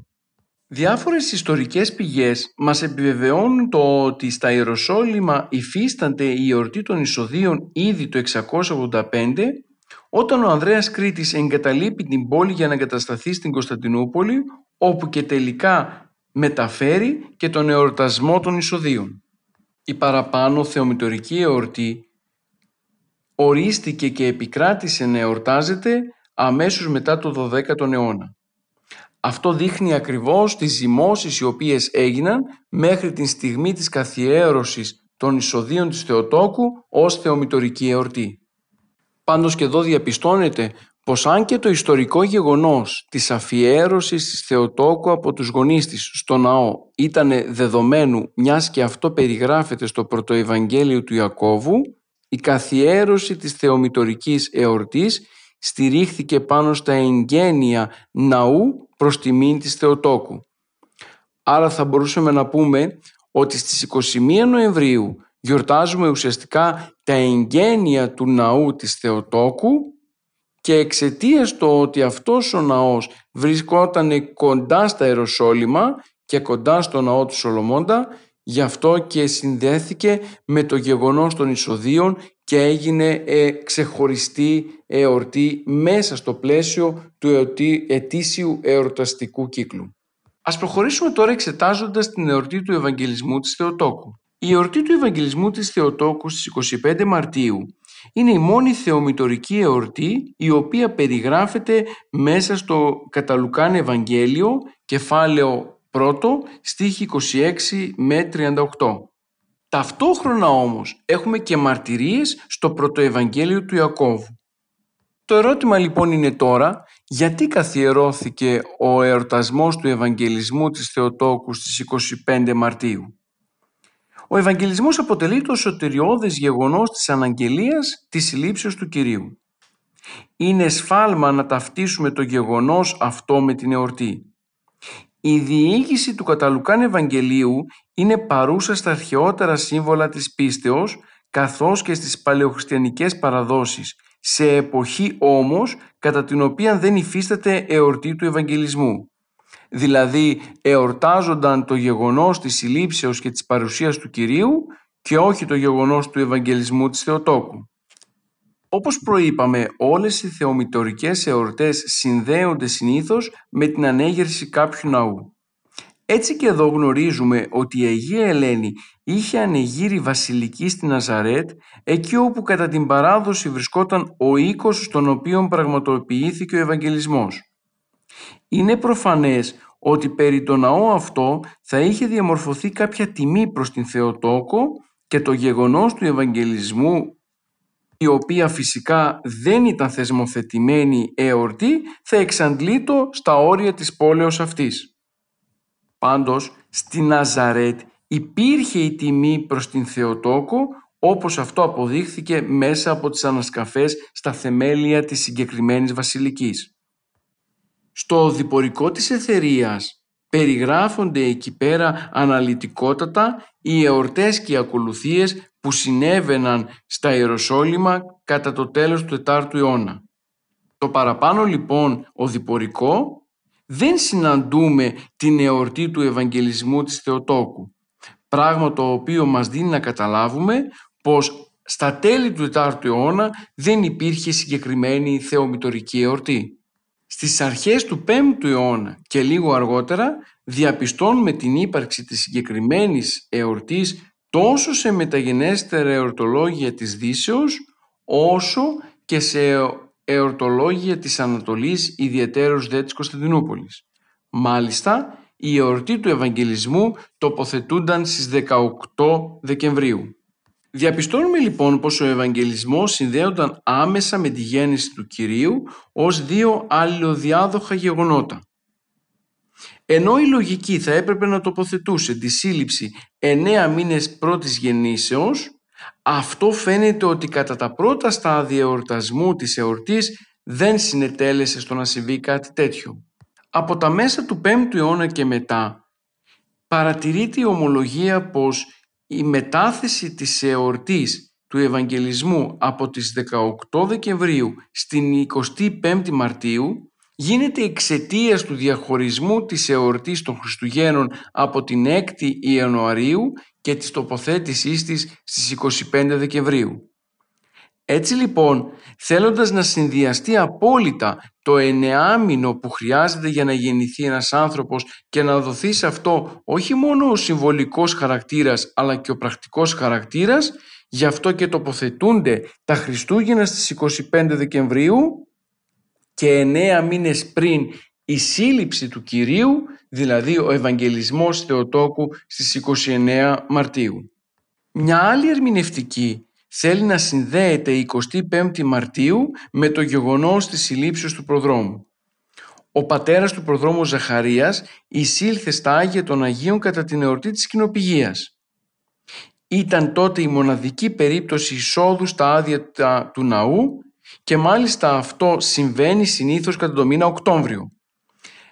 [SPEAKER 1] Διάφορες ιστορικές πηγές μας επιβεβαιώνουν το ότι στα Ιεροσόλυμα υφίστανται η εορτή των εισοδίων ήδη το 685 όταν ο Ανδρέας Κρήτης εγκαταλείπει την πόλη για να εγκατασταθεί στην Κωνσταντινούπολη όπου και τελικά μεταφέρει και τον εορτασμό των εισοδίων. Η παραπάνω θεομητορική εορτή ορίστηκε και επικράτησε να εορτάζεται αμέσως μετά το 12ο αιώνα. Αυτό δείχνει ακριβώς τις ζυμώσεις οι οποίες έγιναν μέχρι την στιγμή της καθιέρωσης των εισοδίων της Θεοτόκου ως θεομητορική εορτή. Πάντως και εδώ διαπιστώνεται πως αν και το ιστορικό γεγονός της αφιέρωσης της Θεοτόκου από τους γονείς της στο ναό ήταν δεδομένου μιας και αυτό περιγράφεται στο πρωτοευαγγέλιο του Ιακώβου, η καθιέρωση της θεομητορικής εορτής στηρίχθηκε πάνω στα εγγένεια ναού προς τιμήν της Θεοτόκου. Άρα θα μπορούσαμε να πούμε ότι στις 21 Νοεμβρίου γιορτάζουμε ουσιαστικά τα εγγένεια του ναού της Θεοτόκου και εξαιτίας το ότι αυτός ο ναός βρισκόταν κοντά στα Ιεροσόλυμα και κοντά στο ναό του Σολομώντα γι' αυτό και συνδέθηκε με το γεγονός των εισοδίων και έγινε ε, ξεχωριστή εορτή μέσα στο πλαίσιο του εορτή, ετήσιου εορταστικού κύκλου. Ας προχωρήσουμε τώρα εξετάζοντας την εορτή του Ευαγγελισμού της Θεοτόκου. Η εορτή του Ευαγγελισμού της Θεοτόκου στις 25 Μαρτίου είναι η μόνη θεομητορική εορτή η οποία περιγράφεται μέσα στο Καταλουκάν Ευαγγέλιο κεφάλαιο 1 στίχη 26 με 38. Ταυτόχρονα όμως έχουμε και μαρτυρίες στο πρωτοευαγγέλιο του Ιακώβου. Το ερώτημα λοιπόν είναι τώρα γιατί καθιερώθηκε ο εορτασμός του Ευαγγελισμού της Θεοτόκου στις 25 Μαρτίου; Ο Ευαγγελισμός αποτελεί το σωτηριώδες γεγονός της αναγγελίας της συλλήψεως του Κυρίου. Είναι σφάλμα να ταυτίσουμε το γεγονός αυτό με την εορτή. Η διήγηση του Καταλουκάν Ευαγγελίου είναι παρούσα στα αρχαιότερα σύμβολα της πίστεως καθώς και στις παλαιοχριστιανικές παραδόσεις, σε εποχή όμως κατά την οποία δεν υφίσταται εορτή του Ευαγγελισμού δηλαδή εορτάζονταν το γεγονός της συλλήψεως και της παρουσίας του Κυρίου και όχι το γεγονός του Ευαγγελισμού της Θεοτόκου. Όπως προείπαμε, όλες οι θεομητορικές εορτές συνδέονται συνήθως με την ανέγερση κάποιου ναού. Έτσι και εδώ γνωρίζουμε ότι η Αγία Ελένη είχε ανεγείρει βασιλική στη Ναζαρέτ εκεί όπου κατά την παράδοση βρισκόταν ο οίκος στον οποίο πραγματοποιήθηκε ο Ευαγγελισμός. Είναι προφανές ότι περί το ναό αυτό θα είχε διαμορφωθεί κάποια τιμή προς την Θεοτόκο και το γεγονός του Ευαγγελισμού η οποία φυσικά δεν ήταν θεσμοθετημένη εορτή θα εξαντλείτο στα όρια της πόλεως αυτής. Πάντως στη Ναζαρέτ υπήρχε η τιμή προς την Θεοτόκο όπως αυτό αποδείχθηκε μέσα από τις ανασκαφές στα θεμέλια της συγκεκριμένης βασιλικής. Στο διπορικό της εθερίας περιγράφονται εκεί πέρα αναλυτικότατα οι εορτές και οι ακολουθίες που συνέβαιναν στα Ιεροσόλυμα κατά το τέλος του 4ου αιώνα. Το παραπάνω λοιπόν ο διπορικό δεν συναντούμε την εορτή του Ευαγγελισμού της Θεοτόκου, πράγμα το οποίο μας δίνει να καταλάβουμε πως στα τέλη του 4ου αιώνα δεν υπήρχε συγκεκριμένη θεομητορική εορτή. Στις αρχές του 5ου αιώνα και λίγο αργότερα διαπιστώνουμε την ύπαρξη της συγκεκριμένης εορτής τόσο σε μεταγενέστερα εορτολόγια της Δύσεως όσο και σε εορτολόγια της Ανατολής ιδιαίτερως δε της Κωνσταντινούπολης. Μάλιστα, η εορτή του Ευαγγελισμού τοποθετούνταν στις 18 Δεκεμβρίου. Διαπιστώνουμε λοιπόν πως ο Ευαγγελισμός συνδέονταν άμεσα με τη γέννηση του Κυρίου ως δύο αλληλοδιάδοχα γεγονότα. Ενώ η λογική θα έπρεπε να τοποθετούσε τη σύλληψη 9 μήνες πρώτης γεννήσεως, αυτό φαίνεται ότι κατά τα πρώτα στάδια εορτασμού της εορτής δεν συνετέλεσε στο να συμβεί κάτι τέτοιο. Από τα μέσα του 5ου αιώνα και μετά παρατηρείται η ομολογία πως η μετάθεση της εορτής του Ευαγγελισμού από τις 18 Δεκεμβρίου στην 25η Μαρτίου γίνεται εξαιτίας του διαχωρισμού της εορτής των Χριστουγέννων από την 6η Ιανουαρίου και της τοποθέτησής της στις 25 Δεκεμβρίου. Έτσι λοιπόν, θέλοντας να συνδυαστεί απόλυτα το εννεάμινο που χρειάζεται για να γεννηθεί ένας άνθρωπος και να δοθεί σε αυτό όχι μόνο ο συμβολικός χαρακτήρας αλλά και ο πρακτικός χαρακτήρας, γι' αυτό και τοποθετούνται τα Χριστούγεννα στις 25 Δεκεμβρίου και εννέα μήνες πριν η σύλληψη του Κυρίου, δηλαδή ο Ευαγγελισμός Θεοτόκου στις 29 Μαρτίου. Μια άλλη ερμηνευτική θέλει να συνδέεται η 25η Μαρτίου με το γεγονός της συλλήψεως του προδρόμου. Ο πατέρας του προδρόμου Ζαχαρίας εισήλθε στα Άγια των Αγίων κατά την εορτή της κοινοπηγίας. Ήταν τότε η μοναδική περίπτωση εισόδου στα άδεια του ναού και μάλιστα αυτό συμβαίνει συνήθως κατά το μήνα Οκτώβριο.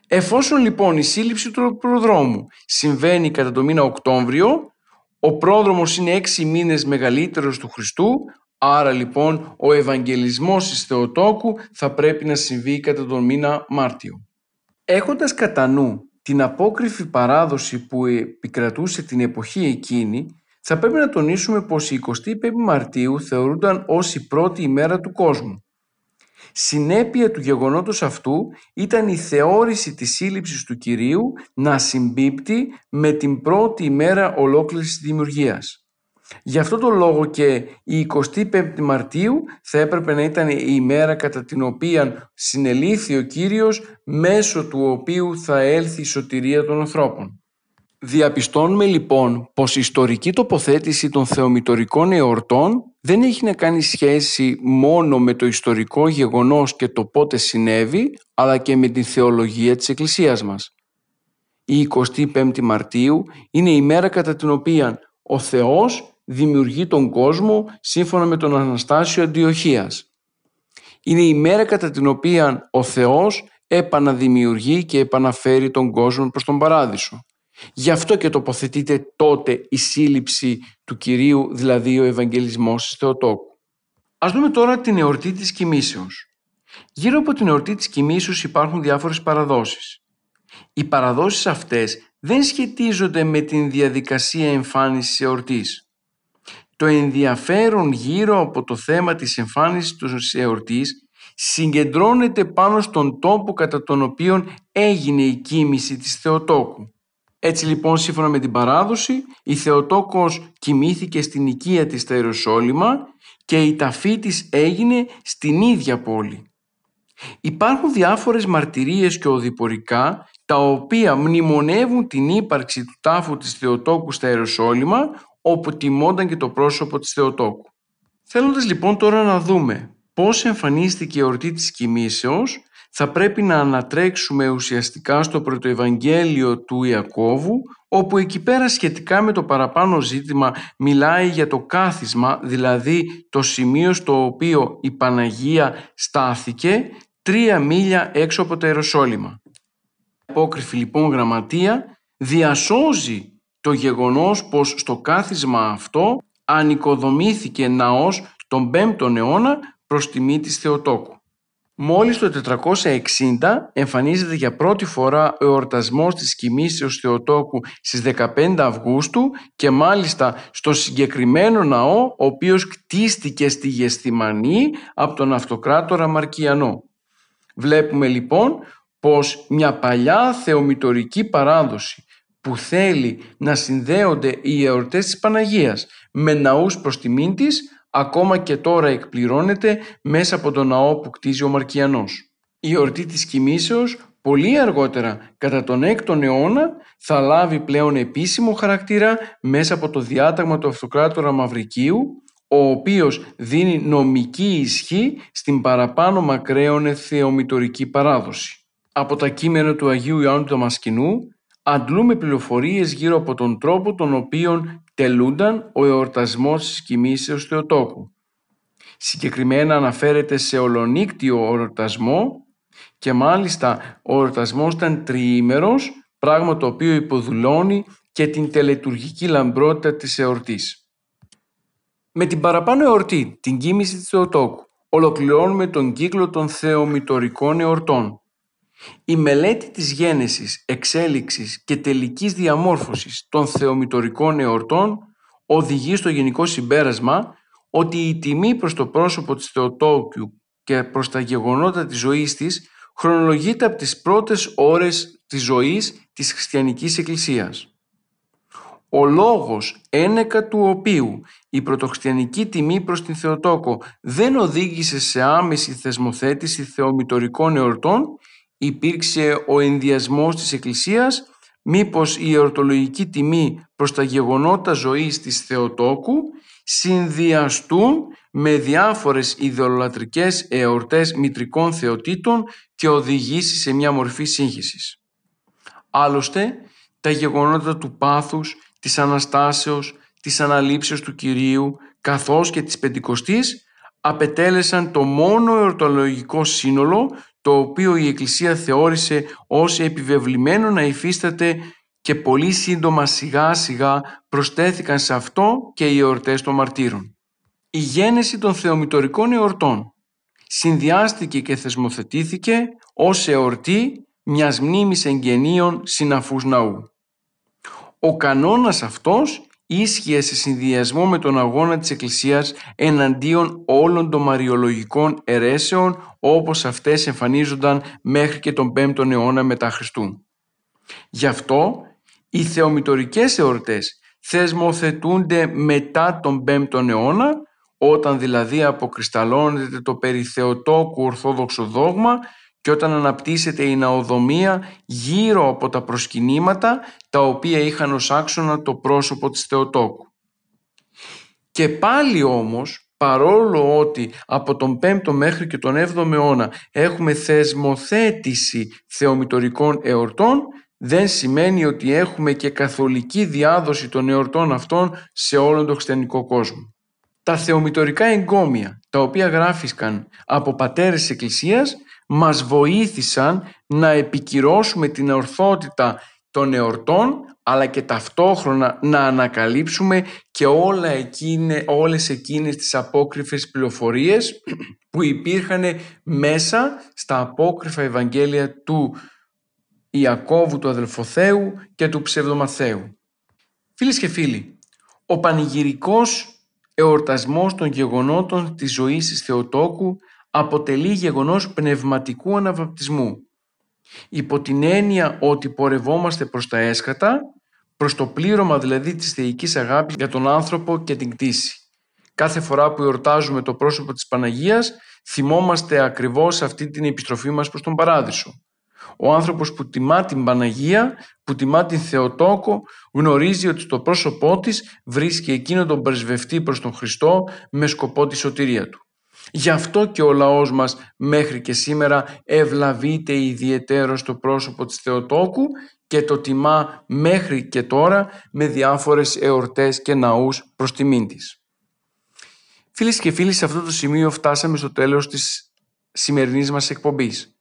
[SPEAKER 1] Εφόσον λοιπόν η σύλληψη του προδρόμου συμβαίνει κατά το μήνα Οκτώβριο, ο πρόδρομος είναι έξι μήνες μεγαλύτερος του Χριστού, άρα λοιπόν ο Ευαγγελισμός της Θεοτόκου θα πρέπει να συμβεί κατά τον μήνα Μάρτιο. Έχοντας κατά νου την απόκριφη παράδοση που επικρατούσε την εποχή εκείνη, θα πρέπει να τονίσουμε πως η 25η Μαρτίου θεωρούνταν ως η πρώτη ημέρα του κόσμου. Συνέπεια του γεγονότος αυτού ήταν η θεώρηση της σύλληψης του Κυρίου να συμπίπτει με την πρώτη ημέρα ολόκληρης της δημιουργίας. Γι' αυτό το λόγο και η 25η Μαρτίου θα έπρεπε να ήταν η ημέρα κατά την οποία συνελήθη ο Κύριος μέσω του οποίου θα έλθει η σωτηρία των ανθρώπων. Διαπιστώνουμε λοιπόν πως η ιστορική τοποθέτηση των θεομητορικών εορτών δεν έχει να κάνει σχέση μόνο με το ιστορικό γεγονός και το πότε συνέβη, αλλά και με τη θεολογία της Εκκλησίας μας. Η 25η Μαρτίου είναι η μέρα κατά την οποία ο Θεός δημιουργεί τον κόσμο σύμφωνα με τον Αναστάσιο Αντιοχίας. Είναι η μέρα κατά την οποία ο Θεός επαναδημιουργεί και επαναφέρει τον κόσμο προς τον Παράδεισο. Γι' αυτό και τοποθετείται τότε η σύλληψη του Κυρίου, δηλαδή ο Ευαγγελισμός της Θεοτόκου. Ας δούμε τώρα την εορτή της κοιμήσεως. Γύρω από την εορτή της κοιμήσεως υπάρχουν διάφορες παραδόσεις. Οι παραδόσεις αυτές δεν σχετίζονται με την διαδικασία εμφάνισης εορτής. Το ενδιαφέρον γύρω από το θέμα της εμφάνισης της εορτής συγκεντρώνεται πάνω στον τόπο κατά τον οποίο έγινε η κοίμηση της Θεοτόκου. Έτσι λοιπόν σύμφωνα με την παράδοση η Θεοτόκος κοιμήθηκε στην οικία της στα Ιεροσόλυμα και η ταφή της έγινε στην ίδια πόλη. Υπάρχουν διάφορες μαρτυρίες και οδηπορικά τα οποία μνημονεύουν την ύπαρξη του τάφου της Θεοτόκου στα Ιεροσόλυμα όπου τιμόνταν και το πρόσωπο της Θεοτόκου. Θέλοντας λοιπόν τώρα να δούμε πώς εμφανίστηκε η ορτή της κοιμήσεως θα πρέπει να ανατρέξουμε ουσιαστικά στο πρωτοευαγγέλιο του Ιακώβου όπου εκεί πέρα σχετικά με το παραπάνω ζήτημα μιλάει για το κάθισμα, δηλαδή το σημείο στο οποίο η Παναγία στάθηκε τρία μίλια έξω από τα Ιεροσόλυμα. Η απόκριφη λοιπόν γραμματεία διασώζει το γεγονός πως στο κάθισμα αυτό ανοικοδομήθηκε ναός τον 5ο αιώνα προς τιμή της Θεοτόκου. Μόλις το 460 εμφανίζεται για πρώτη φορά ο εορτασμός της κοιμήσεως Θεοτόκου στις 15 Αυγούστου και μάλιστα στο συγκεκριμένο ναό ο οποίος κτίστηκε στη Γεστημανή από τον αυτοκράτορα Μαρκιανό. Βλέπουμε λοιπόν πως μια παλιά θεομητορική παράδοση που θέλει να συνδέονται οι εορτές της Παναγίας με ναούς προς τιμήν της ακόμα και τώρα εκπληρώνεται μέσα από τον ναό που κτίζει ο Μαρκιανός. Η εορτή της κοιμήσεως πολύ αργότερα κατά τον 6ο αιώνα θα λάβει πλέον επίσημο χαρακτήρα μέσα από το διάταγμα του αυτοκράτορα Μαυρικίου ο οποίος δίνει νομική ισχύ στην παραπάνω μακραίωνε θεομητορική παράδοση. από τα κείμενα του Αγίου Ιωάννου του Δαμασκηνού αντλούμε πληροφορίες γύρω από τον τρόπο τον οποίο τελούνταν ο εορτασμός της κοιμήσεως Θεοτόκου. Συγκεκριμένα αναφέρεται σε ολονύκτιο εορτασμό και μάλιστα ο εορτασμός ήταν τριήμερος, πράγμα το οποίο υποδουλώνει και την τελετουργική λαμπρότητα της εορτής. Με την παραπάνω εορτή, την κοίμηση της Θεοτόκου, ολοκληρώνουμε τον κύκλο των θεομητορικών εορτών. Η μελέτη της γένεσης, εξέλιξης και τελικής διαμόρφωσης των θεομητορικών εορτών οδηγεί στο γενικό συμπέρασμα ότι η τιμή προς το πρόσωπο της Θεοτόκου και προς τα γεγονότα της ζωής της χρονολογείται από τις πρώτες ώρες της ζωής της χριστιανικής εκκλησίας. Ο λόγος ένεκα του οποίου η πρωτοχριστιανική τιμή προς την Θεοτόκο δεν οδήγησε σε άμεση θεσμοθέτηση θεομητορικών εορτών υπήρξε ο ενδιασμός της Εκκλησίας μήπως η εορτολογική τιμή προς τα γεγονότα ζωής της Θεοτόκου συνδυαστούν με διάφορες ιδεολατρικές εορτές μητρικών θεοτήτων και οδηγήσει σε μια μορφή σύγχυσης. Άλλωστε, τα γεγονότα του πάθους, της Αναστάσεως, της Αναλήψεως του Κυρίου καθώς και της Πεντηκοστής απετέλεσαν το μόνο εορτολογικό σύνολο το οποίο η Εκκλησία θεώρησε ως επιβεβλημένο να υφίσταται και πολύ σύντομα σιγά σιγά προστέθηκαν σε αυτό και οι εορτές των μαρτύρων. Η γένεση των θεομητορικών εορτών συνδυάστηκε και θεσμοθετήθηκε ως εορτή μιας μνήμης εγγενείων συναφούς ναού. Ο κανόνας αυτός ίσχυε σε συνδυασμό με τον αγώνα της Εκκλησίας εναντίον όλων των μαριολογικών αιρέσεων όπως αυτές εμφανίζονταν μέχρι και τον 5ο αιώνα μετά Χριστού. Γι' αυτό οι θεομητορικές εορτές θεσμοθετούνται μετά τον 5ο αιώνα όταν δηλαδή αποκρισταλώνεται το περί Θεοτόκου ορθόδοξο δόγμα και όταν αναπτύσσεται η ναοδομία γύρω από τα προσκυνήματα τα οποία είχαν ως άξονα το πρόσωπο της Θεοτόκου. Και πάλι όμως, παρόλο ότι από τον 5ο μέχρι και τον 7ο αιώνα έχουμε θεσμοθέτηση θεομητορικών εορτών, δεν σημαίνει ότι έχουμε και καθολική διάδοση των εορτών αυτών σε όλον τον χριστιανικό κόσμο. Τα θεομητορικά εγκόμια, τα οποία γράφησαν από πατέρες της Εκκλησίας, μας βοήθησαν να επικυρώσουμε την ορθότητα των εορτών αλλά και ταυτόχρονα να ανακαλύψουμε και όλα εκείνε, όλες εκείνες τις απόκριφες πληροφορίες που υπήρχαν μέσα στα απόκριφα Ευαγγέλια του Ιακώβου του Αδελφοθέου και του Ψευδομαθαίου. Φίλες και φίλοι, ο πανηγυρικός εορτασμός των γεγονότων της ζωής της Θεοτόκου αποτελεί γεγονός πνευματικού αναβαπτισμού. Υπό την έννοια ότι πορευόμαστε προς τα έσχατα, προς το πλήρωμα δηλαδή της θεϊκής αγάπης για τον άνθρωπο και την κτήση. Κάθε φορά που εορτάζουμε το πρόσωπο της Παναγίας, θυμόμαστε ακριβώς αυτή την επιστροφή μας προς τον Παράδεισο. Ο άνθρωπος που τιμά την Παναγία, που τιμά την Θεοτόκο, γνωρίζει ότι στο πρόσωπό της βρίσκει εκείνο τον πρεσβευτή προς τον Χριστό με σκοπό τη σωτηρία του. Γι' αυτό και ο λαός μας μέχρι και σήμερα ευλαβείται ιδιαιτέρως στο πρόσωπο της Θεοτόκου και το τιμά μέχρι και τώρα με διάφορες εορτές και ναούς προς τιμήν της. Φίλες και φίλοι, σε αυτό το σημείο φτάσαμε στο τέλος της σημερινής μας εκπομπής.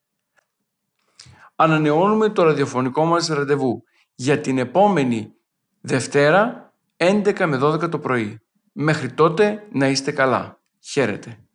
[SPEAKER 1] Ανανεώνουμε το ραδιοφωνικό μας ραντεβού για την επόμενη Δευτέρα 11 με 12 το πρωί. Μέχρι τότε να είστε καλά. Χαίρετε.